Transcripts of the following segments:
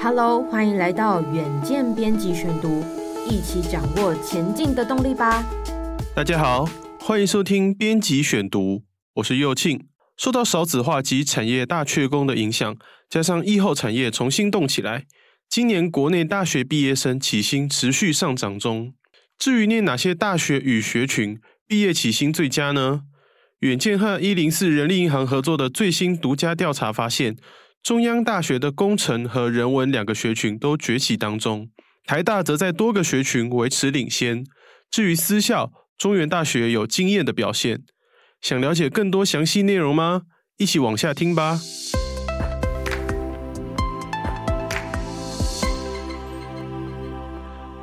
Hello，欢迎来到远见编辑选读，一起掌握前进的动力吧。大家好，欢迎收听编辑选读，我是佑庆。受到少子化及产业大缺工的影响，加上疫后产业重新动起来，今年国内大学毕业生起薪持续上涨中。至于念哪些大学与学群毕业起薪最佳呢？远见和一零四人力银行合作的最新独家调查发现，中央大学的工程和人文两个学群都崛起当中，台大则在多个学群维持领先。至于私校，中原大学有惊艳的表现。想了解更多详细内容吗？一起往下听吧。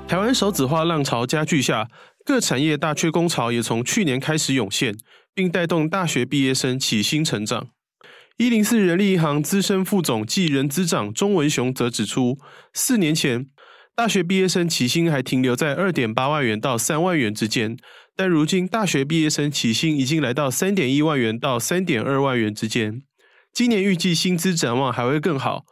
台湾少子化浪潮加剧下，各产业大缺工潮也从去年开始涌现。并带动大学毕业生起薪成长。一零四人力银行资深副总暨人资长钟文雄则指出，四年前大学毕业生起薪还停留在二点八万元到三万元之间，但如今大学毕业生起薪已经来到三点一万元到三点二万元之间。今年预计薪资展望还会更好，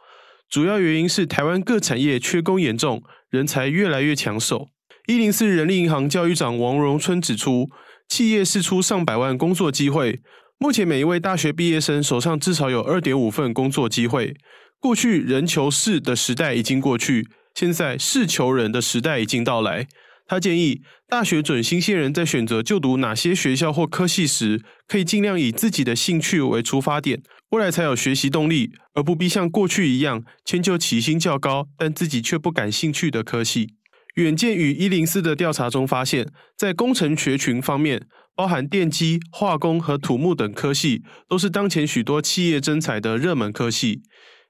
主要原因是台湾各产业缺工严重，人才越来越抢手。一零四人力银行教育长王荣春指出。企业释出上百万工作机会，目前每一位大学毕业生手上至少有二点五份工作机会。过去人求事的时代已经过去，现在事求人的时代已经到来。他建议大学准新鲜人在选择就读哪些学校或科系时，可以尽量以自己的兴趣为出发点，未来才有学习动力，而不必像过去一样迁就起薪较高但自己却不感兴趣的科系。远见与一零四的调查中发现，在工程学群方面，包含电机、化工和土木等科系，都是当前许多企业征才的热门科系。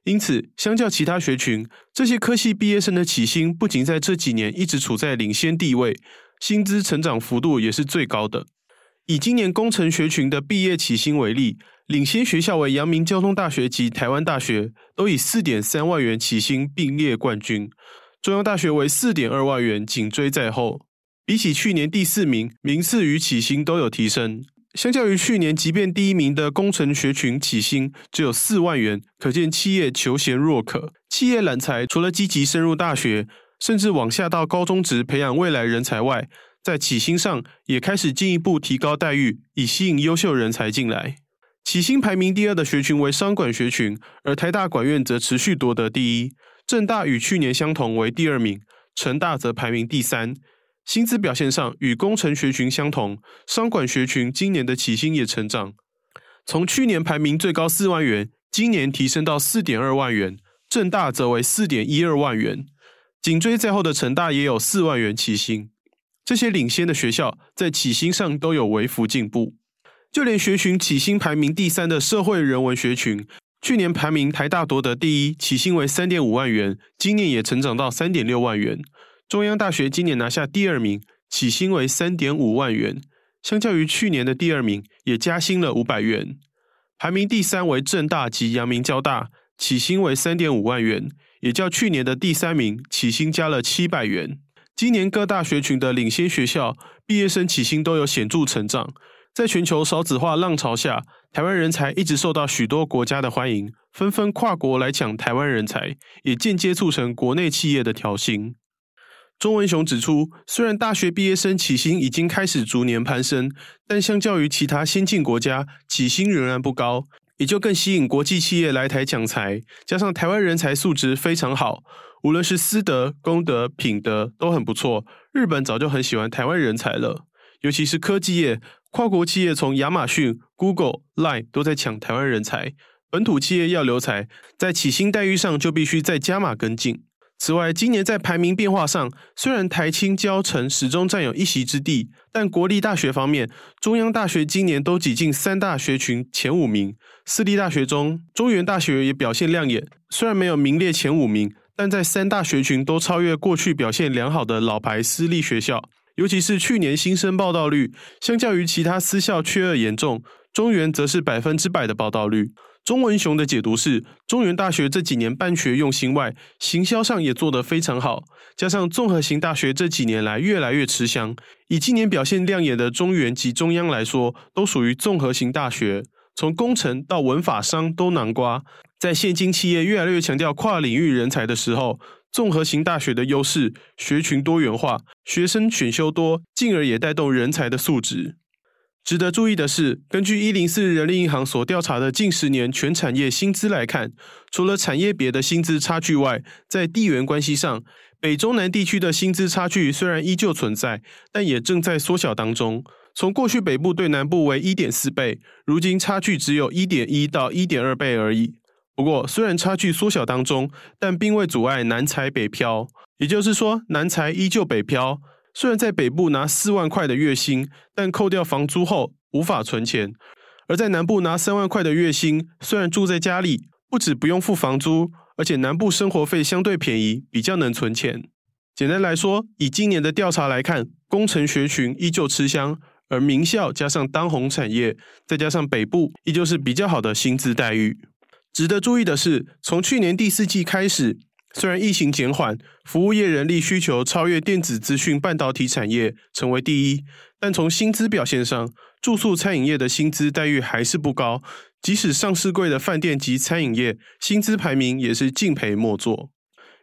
因此，相较其他学群，这些科系毕业生的起薪不仅在这几年一直处在领先地位，薪资成长幅度也是最高的。以今年工程学群的毕业起薪为例，领先学校为阳明交通大学及台湾大学，都以四点三万元起薪并列冠军。中央大学为四点二万元，紧追在后。比起去年第四名，名次与起薪都有提升。相较于去年，即便第一名的工程学群起薪只有四万元，可见企业求贤若渴。企业揽才除了积极深入大学，甚至往下到高中职培养未来人才外，在起薪上也开始进一步提高待遇，以吸引优秀人才进来。起薪排名第二的学群为商管学群，而台大管院则持续夺得第一。政大与去年相同为第二名，成大则排名第三。薪资表现上与工程学群相同，商管学群今年的起薪也成长，从去年排名最高四万元，今年提升到四点二万元。政大则为四点一二万元，紧追在后的成大也有四万元起薪。这些领先的学校在起薪上都有微幅进步，就连学群起薪排名第三的社会人文学群。去年排名台大夺得第一，起薪为三点五万元，今年也成长到三点六万元。中央大学今年拿下第二名，起薪为三点五万元，相较于去年的第二名，也加薪了五百元。排名第三为政大及阳明交大，起薪为三点五万元，也较去年的第三名起薪加了七百元。今年各大学群的领先学校毕业生起薪都有显著成长。在全球少子化浪潮下，台湾人才一直受到许多国家的欢迎，纷纷跨国来抢台湾人才，也间接促成国内企业的调薪。钟文雄指出，虽然大学毕业生起薪已经开始逐年攀升，但相较于其他先进国家，起薪仍然不高，也就更吸引国际企业来台抢才。加上台湾人才素质非常好，无论是私德、公德、品德都很不错，日本早就很喜欢台湾人才了，尤其是科技业。跨国企业从亚马逊、Google、Line 都在抢台湾人才，本土企业要留才，在起薪待遇上就必须再加码跟进。此外，今年在排名变化上，虽然台清交城始终占有一席之地，但国立大学方面，中央大学今年都挤进三大学群前五名。私立大学中，中原大学也表现亮眼，虽然没有名列前五名，但在三大学群都超越过去表现良好的老牌私立学校。尤其是去年新生报到率，相较于其他私校缺额严重，中原则是百分之百的报到率。钟文雄的解读是，中原大学这几年办学用心外，行销上也做得非常好，加上综合型大学这几年来越来越吃香，以今年表现亮眼的中原及中央来说，都属于综合型大学，从工程到文法商都囊瓜。在现今企业越来越强调跨领域人才的时候，综合型大学的优势，学群多元化，学生选修多，进而也带动人才的素质。值得注意的是，根据一零四人力银行所调查的近十年全产业薪资来看，除了产业别的薪资差距外，在地缘关系上，北中南地区的薪资差距虽然依旧存在，但也正在缩小当中。从过去北部对南部为一点四倍，如今差距只有一点一到一点二倍而已。不过，虽然差距缩小当中，但并未阻碍南才北漂，也就是说，南才依旧北漂。虽然在北部拿四万块的月薪，但扣掉房租后无法存钱；而在南部拿三万块的月薪，虽然住在家里，不止不用付房租，而且南部生活费相对便宜，比较能存钱。简单来说，以今年的调查来看，工程学群依旧吃香，而名校加上当红产业，再加上北部，依旧是比较好的薪资待遇。值得注意的是，从去年第四季开始。虽然疫情减缓，服务业人力需求超越电子资讯半导体产业，成为第一，但从薪资表现上，住宿餐饮业的薪资待遇还是不高。即使上市贵的饭店及餐饮业，薪资排名也是敬陪末座。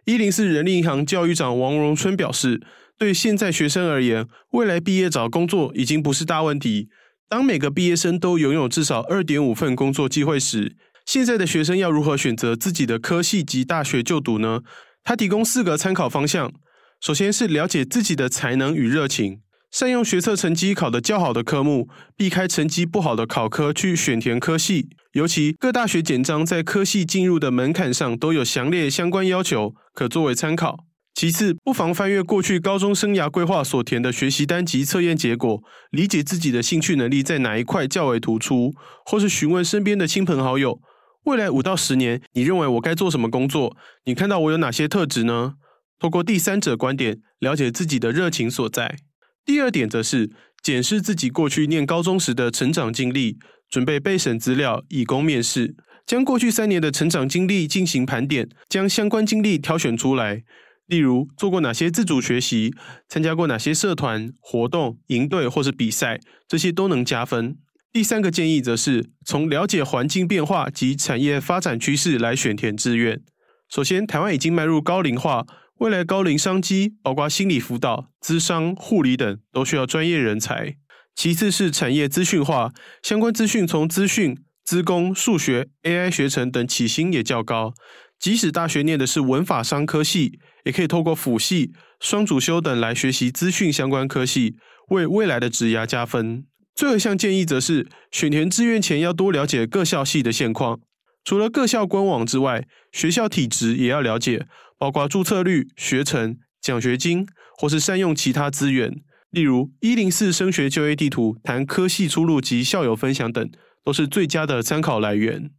一零四人力银行教育长王荣春表示，对现在学生而言，未来毕业找工作已经不是大问题。当每个毕业生都拥有至少二点五份工作机会时，现在的学生要如何选择自己的科系及大学就读呢？他提供四个参考方向。首先是了解自己的才能与热情，善用学测成绩考得较好的科目，避开成绩不好的考科去选填科系。尤其各大学简章在科系进入的门槛上都有详列相关要求，可作为参考。其次，不妨翻阅过去高中生涯规划所填的学习单及测验结果，理解自己的兴趣能力在哪一块较为突出，或是询问身边的亲朋好友。未来五到十年，你认为我该做什么工作？你看到我有哪些特质呢？透过第三者观点，了解自己的热情所在。第二点则是检视自己过去念高中时的成长经历，准备备审资料以供面试。将过去三年的成长经历进行盘点，将相关经历挑选出来，例如做过哪些自主学习，参加过哪些社团活动、营队或是比赛，这些都能加分。第三个建议则是从了解环境变化及产业发展趋势来选填志愿。首先，台湾已经迈入高龄化，未来高龄商机，包括心理辅导、咨商、护理等，都需要专业人才。其次是产业资讯化，相关资讯从资讯、资工、数学、AI 学程等起薪也较高。即使大学念的是文法商科系，也可以透过辅系、双主修等来学习资讯相关科系，为未来的职涯加分。最后一项建议则是，选填志愿前要多了解各校系的现况。除了各校官网之外，学校体质也要了解，包括注册率、学程、奖学金，或是善用其他资源，例如一零四升学就业地图、谈科系出路及校友分享等，都是最佳的参考来源。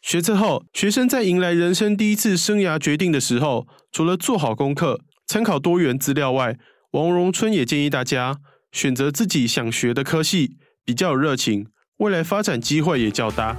学测后，学生在迎来人生第一次生涯决定的时候，除了做好功课、参考多元资料外，王荣春也建议大家选择自己想学的科系。比较有热情，未来发展机会也较大。